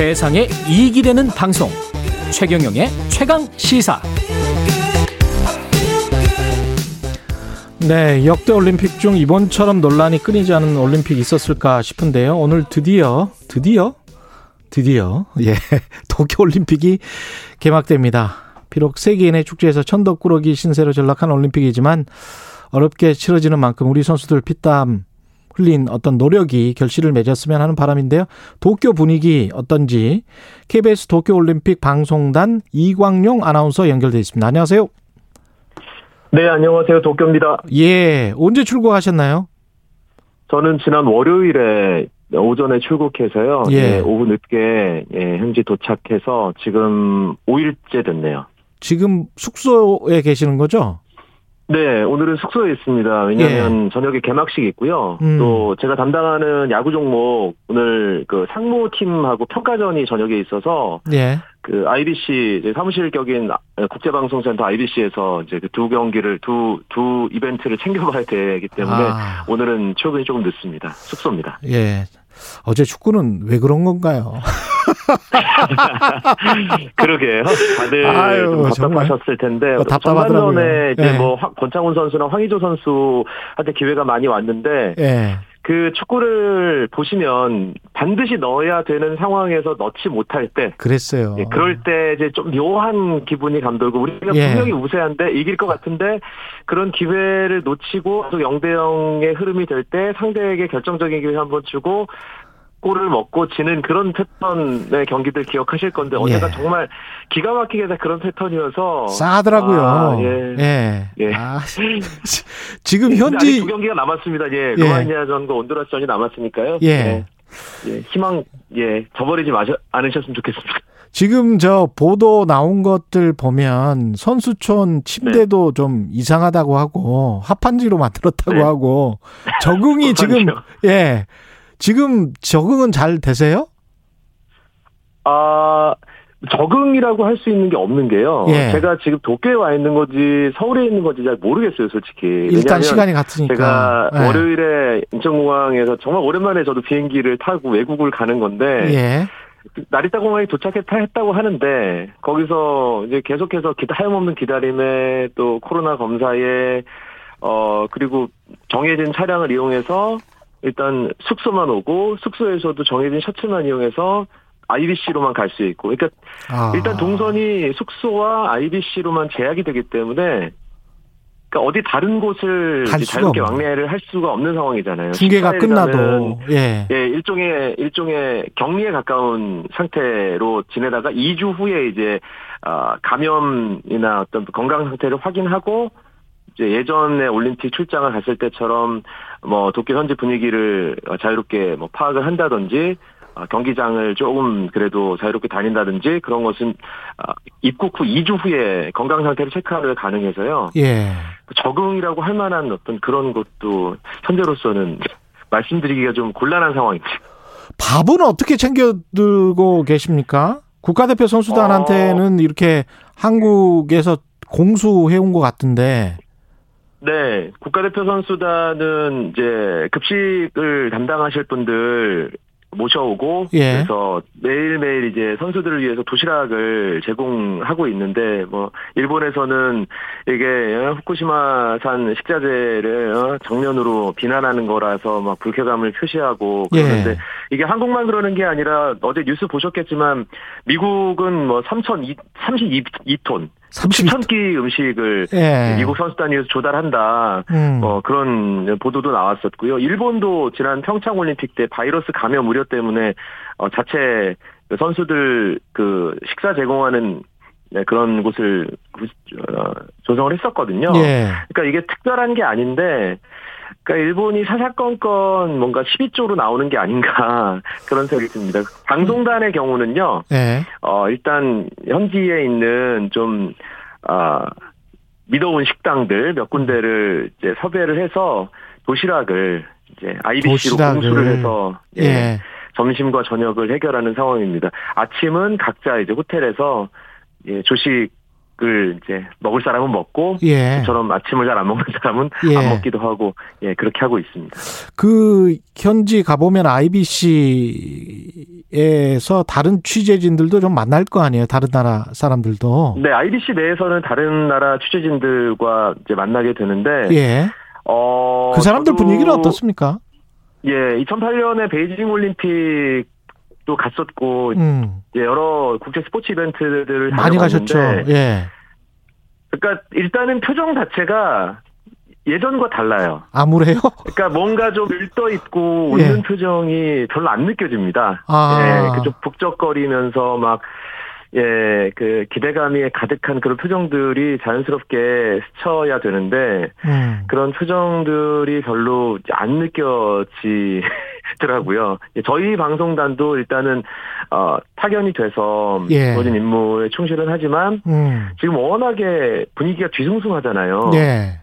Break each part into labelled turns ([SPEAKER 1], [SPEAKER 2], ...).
[SPEAKER 1] 세상에 이익이 되는 방송. 최경영의 최강 시사. 네 역대 올림픽 중 이번처럼 논란이 끊이지 않은 올림픽 있었을까 싶은데요. 오늘 드디어 드디어? 드디어? 예 도쿄 올림픽이 개막됩니다. 비록 세계인의 축제에서 천덕꾸러기 신세로 전락한 올림픽이지만 어렵게 치러지는 만큼 우리 선수들 피땀 흘린 어떤 노력이 결실을 맺었으면 하는 바람인데요. 도쿄 분위기 어떤지 KBS 도쿄올림픽 방송단 이광용 아나운서 연결돼 있습니다. 안녕하세요.
[SPEAKER 2] 네, 안녕하세요. 도쿄입니다.
[SPEAKER 1] 예, 언제 출국하셨나요?
[SPEAKER 2] 저는 지난 월요일에 오전에 출국해서요.
[SPEAKER 1] 예.
[SPEAKER 2] 예, 오후 늦게 예, 현지 도착해서 지금 5일째 됐네요.
[SPEAKER 1] 지금 숙소에 계시는 거죠?
[SPEAKER 2] 네, 오늘은 숙소에 있습니다. 왜냐하면 저녁에 개막식이 있고요.
[SPEAKER 1] 예. 음.
[SPEAKER 2] 또 제가 담당하는 야구 종목 오늘 그 상무 팀하고 평가전이 저녁에 있어서
[SPEAKER 1] 예.
[SPEAKER 2] 그 IBC 사무실 격인 국제방송센터 IBC에서 이제 그 두 경기를 두두 이벤트를 챙겨봐야 되기 때문에
[SPEAKER 1] 아,
[SPEAKER 2] 오늘은 출근이 조금 늦습니다. 숙소입니다.
[SPEAKER 1] 예. 어제 축구는 왜 그런 건가요?
[SPEAKER 2] 그러게요. 다들
[SPEAKER 1] 아유,
[SPEAKER 2] 좀. 답답하셨을 텐데
[SPEAKER 1] 어, 답답하더라고요.
[SPEAKER 2] 전에 이제
[SPEAKER 1] 예.
[SPEAKER 2] 뭐 화- 권창훈 선수나 황의조 선수한테 기회가 많이 왔는데
[SPEAKER 1] 예.
[SPEAKER 2] 그 축구를 보시면 반드시 넣어야 되는 상황에서 넣지 못할 때
[SPEAKER 1] 그랬어요.
[SPEAKER 2] 예, 그럴 때 이제 좀 묘한 기분이 감돌고 우리가
[SPEAKER 1] 예.
[SPEAKER 2] 분명히 우세한데 이길 것 같은데 그런 기회를 놓치고 계속 0대 0의 흐름이 될 때 상대에게 결정적인 기회 한 번 주고 골을 먹고 지는 그런 패턴의 경기들 기억하실 건데 어제가
[SPEAKER 1] 예.
[SPEAKER 2] 정말 기가 막히게 다 그런 패턴이어서
[SPEAKER 1] 싸하더라고요.
[SPEAKER 2] 아, 예.
[SPEAKER 1] 예.
[SPEAKER 2] 예.
[SPEAKER 1] 아, 지금 현지
[SPEAKER 2] 두 경기가 남았습니다. 예,
[SPEAKER 1] 예.
[SPEAKER 2] 로마니아전과 온두라스전이 남았으니까요.
[SPEAKER 1] 예.
[SPEAKER 2] 예. 예, 희망 예 저버리지 마셔, 않으셨으면 좋겠습니다.
[SPEAKER 1] 지금 저 보도 나온 것들 보면 선수촌 침대도 좀 이상하다고 하고 합판지로 만들었다고
[SPEAKER 2] 네.
[SPEAKER 1] 하고 적응이 지금
[SPEAKER 2] 그렇죠.
[SPEAKER 1] 예 지금 적응은 잘 되세요?
[SPEAKER 2] 아, 적응이라고 할 수 있는 게 없는 게요.
[SPEAKER 1] 예.
[SPEAKER 2] 제가 지금 도쿄에 와 있는 건지 서울에 있는 건지 잘 모르겠어요, 솔직히.
[SPEAKER 1] 일단 시간이 같으니까
[SPEAKER 2] 제가
[SPEAKER 1] 예.
[SPEAKER 2] 월요일에 인천공항에서 정말 오랜만에 저도 비행기를 타고 외국을 가는 건데
[SPEAKER 1] 예.
[SPEAKER 2] 나리타 공항에 도착했다 했다고 하는데 거기서 이제 계속해서 기다 하염없는 기다림에 또 코로나 검사에 어 그리고 정해진 차량을 이용해서 일단 숙소만 오고 숙소에서도 정해진 셔틀만 이용해서 IBC로만 갈 수 있고 그러니까
[SPEAKER 1] 아.
[SPEAKER 2] 일단 동선이 숙소와 IBC로만 제약이 되기 때문에 그러니까 어디 다른 곳을 자유롭게. 왕래를 할 수가 없는 상황이잖아요.
[SPEAKER 1] 중계가
[SPEAKER 2] 14일이라는
[SPEAKER 1] 끝나도 예.
[SPEAKER 2] 예, 일종의 일종의 격리에 가까운 상태로 지내다가 2주 후에 이제 아, 감염이나 어떤 건강 상태를 확인하고 이제 예전에 올림픽 출장을 갔을 때처럼 뭐 도쿄 현지 분위기를 자유롭게 뭐 파악을 한다든지 아, 경기장을 조금 그래도 자유롭게 다닌다든지 그런 것은 아, 입국 후 2주 후에 건강 상태를 체크하는 가능해서요.
[SPEAKER 1] 예.
[SPEAKER 2] 적응이라고 할 만한 어떤 그런 것도 현재로서는 말씀드리기가 좀 곤란한 상황입니다.
[SPEAKER 1] 밥은 어떻게 챙겨 들고 계십니까? 국가대표 선수단한테는 이렇게 한국에서 공수해온 것 같은데
[SPEAKER 2] 네, 국가대표 선수단은 이제 급식을 담당하실 분들 모셔오고
[SPEAKER 1] 예.
[SPEAKER 2] 그래서 매일매일 이제 선수들을 위해서 도시락을 제공하고 있는데 뭐 일본에서는 이게 어, 후쿠시마산 식자재를 어, 정면으로 비난하는 거라서 막 불쾌감을 표시하고 그러는데
[SPEAKER 1] 예.
[SPEAKER 2] 이게 한국만 그러는 게 아니라 어제 뉴스 보셨겠지만 미국은 뭐 3천 32톤
[SPEAKER 1] 32
[SPEAKER 2] 10천 끼 음식을
[SPEAKER 1] 예.
[SPEAKER 2] 미국 선수단이 위해서 조달한다.
[SPEAKER 1] 음.
[SPEAKER 2] 어, 그런 보도도 나왔었고요. 일본도 지난 평창 올림픽 때 바이러스 감염 우려 때문에 어, 자체 그 선수들 그 식사 제공하는 네, 그런 곳을 구- 어, 조성을 했었거든요.
[SPEAKER 1] 예.
[SPEAKER 2] 그러니까 이게 특별한 게 아닌데 그러니까 일본이 사사건건 뭔가 12조로 나오는 게 아닌가 그런 생각이 듭니다. 방송단의 경우는요.
[SPEAKER 1] 예.
[SPEAKER 2] 어, 일단, 현지에 있는 좀, 아, 믿어온 식당들 몇 군데를 이제 섭외를 해서 도시락을 이제 IBC로
[SPEAKER 1] 도시락을.
[SPEAKER 2] 공수를 해서 예,
[SPEAKER 1] 예.
[SPEAKER 2] 점심과 저녁을 해결하는 상황입니다. 아침은 각자 이제 호텔에서 예, 조식 을 이제 먹을 사람은 먹고
[SPEAKER 1] 예.
[SPEAKER 2] 저처럼 아침을 잘 안 먹는 사람은
[SPEAKER 1] 예.
[SPEAKER 2] 안 먹기도 하고 예 그렇게 하고 있습니다.
[SPEAKER 1] 그 현지 가보면 IBC에서 다른 취재진들도 좀 만날 거 아니에요. 다른 나라 사람들도.
[SPEAKER 2] 네, IBC 내에서는 다른 나라 취재진들과 이제 만나게 되는데
[SPEAKER 1] 예.
[SPEAKER 2] 어,
[SPEAKER 1] 그 사람들 분위기는 어떻습니까?
[SPEAKER 2] 예, 2008년에 베이징 올림픽 도 갔었고
[SPEAKER 1] 음.
[SPEAKER 2] 여러 국제 스포츠 이벤트들을
[SPEAKER 1] 많이 가셨죠. 예.
[SPEAKER 2] 그러니까 일단은 표정 자체가 예전과 달라요.
[SPEAKER 1] 아무래요?
[SPEAKER 2] 그러니까 뭔가 좀 일떠 있고
[SPEAKER 1] 예.
[SPEAKER 2] 웃는 표정이 별로 안 느껴집니다.
[SPEAKER 1] 아.
[SPEAKER 2] 예, 그좀 북적거리면서 막 예, 그 기대감이 가득한 그런 표정들이 자연스럽게 스쳐야 되는데
[SPEAKER 1] 음.
[SPEAKER 2] 그런 표정들이 별로 안 느껴지 더라고요. 예, 저희 방송단도 일단은 어 파견이 돼서
[SPEAKER 1] 예.
[SPEAKER 2] 주어진 임무에 충실은 하지만
[SPEAKER 1] 음.
[SPEAKER 2] 지금 워낙에 분위기가 뒤숭숭하잖아요.
[SPEAKER 1] 예.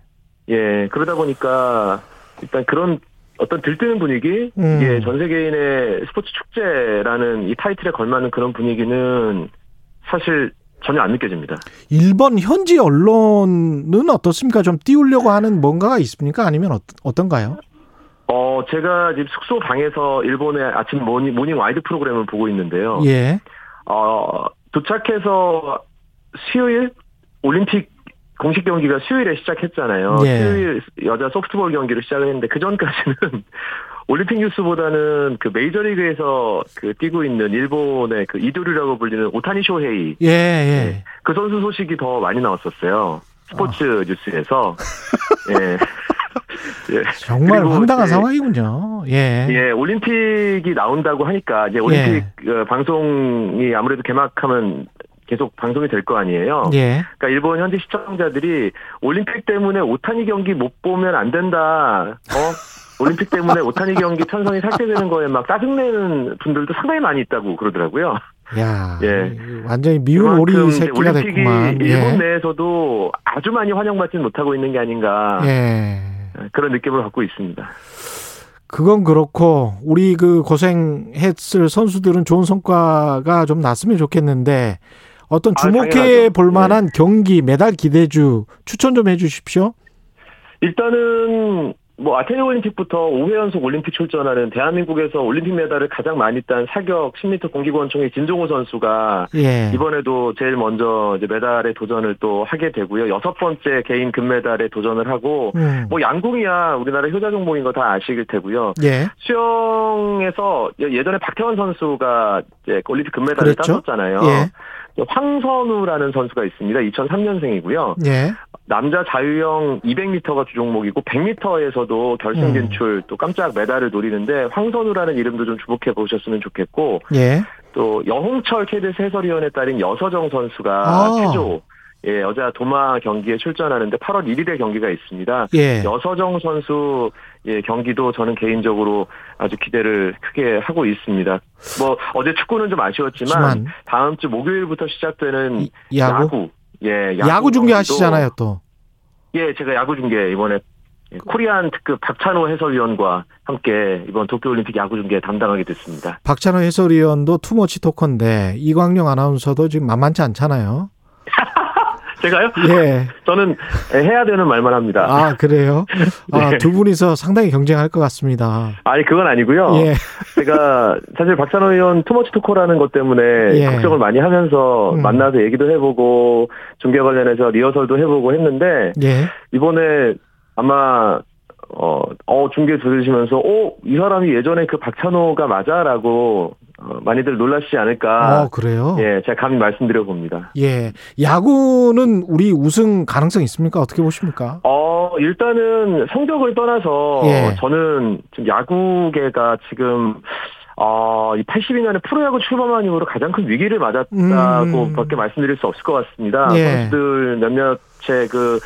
[SPEAKER 2] 예, 그러다 보니까 일단 그런 어떤 들뜨는 분위기,
[SPEAKER 1] 음.
[SPEAKER 2] 이게 전 세계인의 스포츠 축제라는 이 타이틀에 걸맞는 그런 분위기는 사실 전혀 안 느껴집니다.
[SPEAKER 1] 일본 현지 언론은 어떻습니까? 좀 띄우려고 하는 뭔가가 있습니까? 아니면 어, 어떤가요?
[SPEAKER 2] 어, 제가 지금 숙소 방에서 일본의 아침 morning, morning wide 프로그램을 보고 있는데요.
[SPEAKER 1] 예.
[SPEAKER 2] 어, 도착해서 수요일 올림픽 공식 경기가 수요일에 시작했잖아요.
[SPEAKER 1] 예.
[SPEAKER 2] 수요일 여자 소프트볼 경기를 시작을 했는데 그 전까지는 올림픽 뉴스보다는 그 메이저리그에서 그 뛰고 있는 일본의 그 이도류라고 불리는 오타니 쇼헤이
[SPEAKER 1] 예, 예.
[SPEAKER 2] 그 선수 소식이 더 많이 나왔었어요. 스포츠
[SPEAKER 1] 아.
[SPEAKER 2] 뉴스에서. 예. 예.
[SPEAKER 1] 정말 황당한 상황이군요. 예.
[SPEAKER 2] 예, 올림픽이 나온다고 하니까 이제 올림픽 어, 방송이 아무래도 개막하면 계속 방송이 될 거 아니에요.
[SPEAKER 1] 예.
[SPEAKER 2] 그러니까 일본 현지 시청자들이 올림픽 때문에 오타니 경기 못 보면 안 된다. 어? 올림픽 때문에 오타니 경기 편성이 삭제되는 거에 막 짜증내는 분들도 상당히 많이 있다고 그러더라고요.
[SPEAKER 1] 야.
[SPEAKER 2] 예.
[SPEAKER 1] 완전히 미운 오리 새끼가
[SPEAKER 2] 올림픽이
[SPEAKER 1] 됐구만.
[SPEAKER 2] 일본
[SPEAKER 1] 예.
[SPEAKER 2] 내에서도 아주 많이 환영받지 못하고 있는 게 아닌가
[SPEAKER 1] 예.
[SPEAKER 2] 그런 느낌을 갖고 있습니다.
[SPEAKER 1] 그건 그렇고 우리 그 고생했을 선수들은 좋은 성과가 좀 났으면 좋겠는데 어떤
[SPEAKER 2] 아,
[SPEAKER 1] 주목해
[SPEAKER 2] 당연하죠.
[SPEAKER 1] 볼 만한 경기 메달 기대주 추천 좀 해주십시오.
[SPEAKER 2] 일단은 뭐 아테네 올림픽부터 5회 연속 올림픽 출전하는 대한민국에서 올림픽 메달을 가장 많이 딴 사격 10m 공기권총의 진종호 선수가
[SPEAKER 1] 예.
[SPEAKER 2] 이번에도 제일 먼저 이제 메달에 도전을 또 하게 되고요. 여섯 번째 개인 금메달에 도전을 하고
[SPEAKER 1] 음.
[SPEAKER 2] 뭐 양궁이야 우리나라 효자 종목인 거 다 아실 테고요.
[SPEAKER 1] 예.
[SPEAKER 2] 수영에서 예- 예전에 박태원 선수가 이제 올림픽 금메달을
[SPEAKER 1] 그랬죠?
[SPEAKER 2] 땄었잖아요.
[SPEAKER 1] 예.
[SPEAKER 2] 황선우라는 선수가 있습니다. 2003년생이고요.
[SPEAKER 1] 예.
[SPEAKER 2] 남자 자유형 200m가 주종목이고 100m에서도 결승
[SPEAKER 1] 음.
[SPEAKER 2] 진출 또 깜짝 메달을 노리는데 황선우라는 이름도 좀 주목해 보셨으면 좋겠고
[SPEAKER 1] 예.
[SPEAKER 2] 또 여홍철 KBS 해설위원에 따른 여서정 선수가
[SPEAKER 1] 아.
[SPEAKER 2] 체조 예, 여자 도마 경기에 출전하는데 8월 1일에 경기가 있습니다.
[SPEAKER 1] 예.
[SPEAKER 2] 여서정 선수 예, 경기도 저는 개인적으로 아주 기대를 크게 하고 있습니다. 뭐 어제 축구는 좀
[SPEAKER 1] 아쉬웠지만
[SPEAKER 2] 다음 주 목요일부터 시작되는
[SPEAKER 1] 이- 야구
[SPEAKER 2] 야구 예,
[SPEAKER 1] 야구,
[SPEAKER 2] 야구
[SPEAKER 1] 중계하시잖아요 또.
[SPEAKER 2] 예, 제가 야구 중계 이번에 코리안 특급 박찬호 해설위원과 함께 이번 도쿄올림픽 야구 중계 담당하게 됐습니다.
[SPEAKER 1] 박찬호 해설위원도 투머치 토커인데 이광용 아나운서도 지금 만만치 않잖아요.
[SPEAKER 2] 제가요?
[SPEAKER 1] 예.
[SPEAKER 2] 저는 해야 되는 말만 합니다.
[SPEAKER 1] 아 그래요? 아,
[SPEAKER 2] 네.
[SPEAKER 1] 두 분이서 상당히 경쟁할 것 같습니다.
[SPEAKER 2] 아니 그건 아니고요.
[SPEAKER 1] 예.
[SPEAKER 2] 제가 사실 박찬호 의원 투머치 토커라는 것 때문에
[SPEAKER 1] 예.
[SPEAKER 2] 걱정을 많이 하면서
[SPEAKER 1] 음.
[SPEAKER 2] 만나서 얘기도 해보고 중계 관련해서 리허설도 해보고 했는데
[SPEAKER 1] 예.
[SPEAKER 2] 이번에 아마 어, 어 중계 들으시면서 어 이 사람이 예전에 그 박찬호가 맞아 라고 어, 많이들 놀라시지 않을까.
[SPEAKER 1] 어 그래요?
[SPEAKER 2] 예, 제가 감히 말씀드려 봅니다.
[SPEAKER 1] 예. 야구는 우리 우승 가능성 있습니까? 어떻게 보십니까?
[SPEAKER 2] 어, 일단은 성적을 떠나서
[SPEAKER 1] 예.
[SPEAKER 2] 저는 지금 야구계가 지금 어, 이 82년에 프로야구 출범한 이후로 가장 큰 위기를 맞았다고
[SPEAKER 1] 음.
[SPEAKER 2] 밖에 말씀드릴 수 없을 것 같습니다.
[SPEAKER 1] 예.
[SPEAKER 2] 선수들 몇몇의 그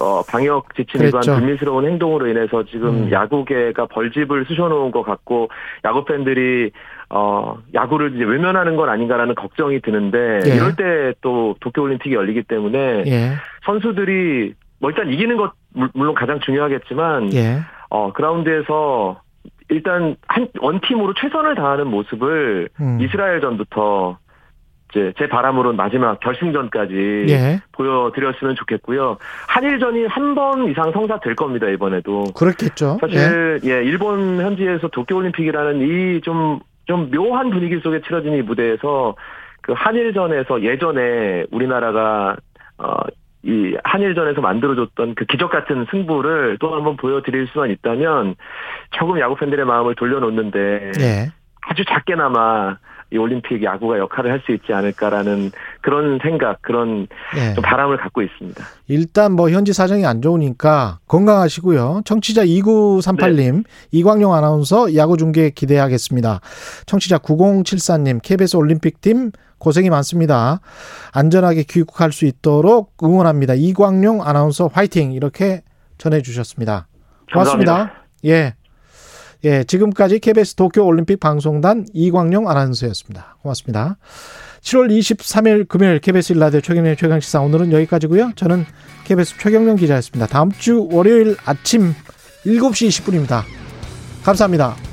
[SPEAKER 2] 어, 방역 지침 위반
[SPEAKER 1] 그랬죠.
[SPEAKER 2] 불미스러운 행동으로 인해서 지금
[SPEAKER 1] 음.
[SPEAKER 2] 야구계가 벌집을 쑤셔놓은 것 같고 야구 팬들이 어 야구를 이제 외면하는 건 아닌가라는 걱정이 드는데
[SPEAKER 1] 예.
[SPEAKER 2] 이럴 때 또 도쿄올림픽이 열리기 때문에
[SPEAKER 1] 예.
[SPEAKER 2] 선수들이 뭐 일단 이기는 것 물- 물론 가장 중요하겠지만
[SPEAKER 1] 예.
[SPEAKER 2] 어 그라운드에서 일단 한 원팀으로 최선을 다하는 모습을
[SPEAKER 1] 음.
[SPEAKER 2] 이스라엘전부터 이제 제 바람으로 마지막 결승전까지
[SPEAKER 1] 예.
[SPEAKER 2] 보여드렸으면 좋겠고요. 한일전이 한 번 이상 성사될 겁니다 이번에도.
[SPEAKER 1] 그렇겠죠.
[SPEAKER 2] 사실 예, 일본 현지에서 도쿄올림픽이라는 이 좀 좀 묘한 분위기 속에 치러진 이 무대에서 그 한일전에서 예전에 우리나라가 어 이 한일전에서 만들어줬던 그 기적 같은 승부를 또 한번 보여드릴 수만 있다면 조금 야구 팬들의 마음을 돌려놓는데
[SPEAKER 1] 예.
[SPEAKER 2] 아주 작게나마 이 올림픽 야구가 역할을 할 수 있지 않을까라는 그런 생각, 그런
[SPEAKER 1] 예.
[SPEAKER 2] 좀 바람을 갖고 있습니다.
[SPEAKER 1] 일단 뭐 현지 사정이 안 좋으니까 건강하시고요. 청취자 2938님, 이광용 아나운서 야구 중계 기대하겠습니다. 청취자 9074님, KBS 올림픽팀 고생이 많습니다. 안전하게 귀국할 수 있도록 응원합니다. 이광용 아나운서 화이팅! 이렇게 전해주셨습니다. 고맙습니다.
[SPEAKER 2] 감사합니다.
[SPEAKER 1] 예. 예, 지금까지 KBS 도쿄 올림픽 방송단 이광용 아나운서였습니다. 고맙습니다. 7월 23일 금요일 KBS 일라디오 최경련의 최강 시사 오늘은 여기까지고요. 저는 KBS 최경련 기자였습니다. 다음 주 월요일 아침 7시 20분입니다. 감사합니다.